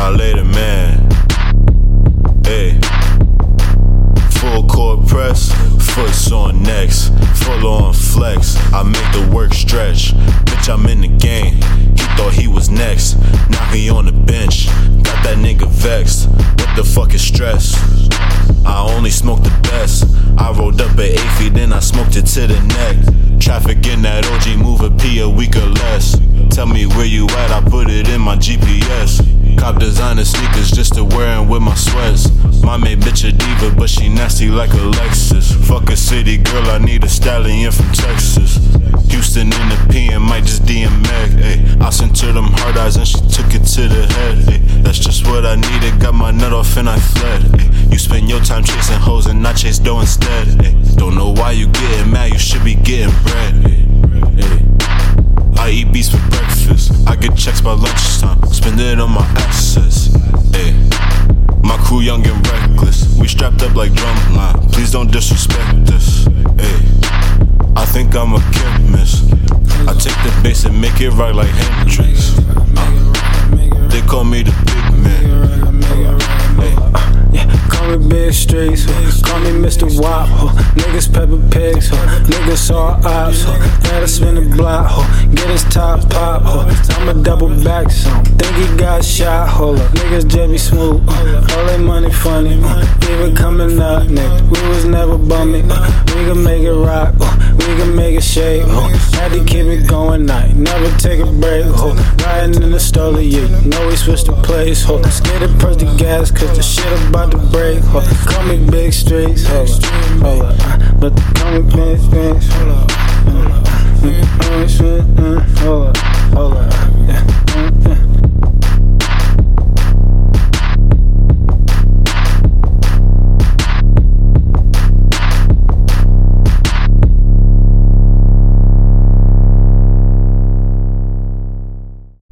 I lay the man. Hey. Full court press, foot's on next, full on flex. I make the work stretch. Bitch, I'm in the game. He thought he was next. Now he on the bench. Got that nigga vexed. What the fuck is stress? I only smoke the best. I rolled up at 8 feet, then I smoked it to the neck. Traffic in that OG, move a P a week or less. Tell me where you at, I put it Cop designer sneakers just to wear 'em with my sweats. My main bitch a diva, but she nasty like a Lexus. Fuck a city girl, I need a stallion from Texas. Houston in the PM, might just DM Meg. Ayy, I sent her them hard eyes and she took it to the head. Ayy, that's just what I needed. Got my nut off and I fled. Ayy, you spend your time chasing hoes and I chase dough instead. Ayy, don't know why you getting mad, you should be getting bread. I eat beats for breakfast. I get checks by lunchtime. Like drumline. Please don't disrespect this. Ayy. I think I'm a chemist. I take the bass and make it right like Hendrix. Uh, they call me the big man. Yeah, call me Big Streets, huh? call me Mr. Wop, huh? niggas pepper pigs, huh? niggas all ops, huh? gotta spin the block, huh? Get his top pop? I'ma double back son. think he got shot, hold up, niggas just smooth, uh. all they money funny, uh. even coming up, nigga, we was never bumming, uh. we can make it rock, uh. we can make it shake, uh. had to keep it going, night, never take a break, uh. riding in the stolen, yeah, you know we switched the place, uh. scared to press the gas, cause the shit about to break, uh. call me Big Streets, hold up, hold up, uh. but call me Big Streets, hold up.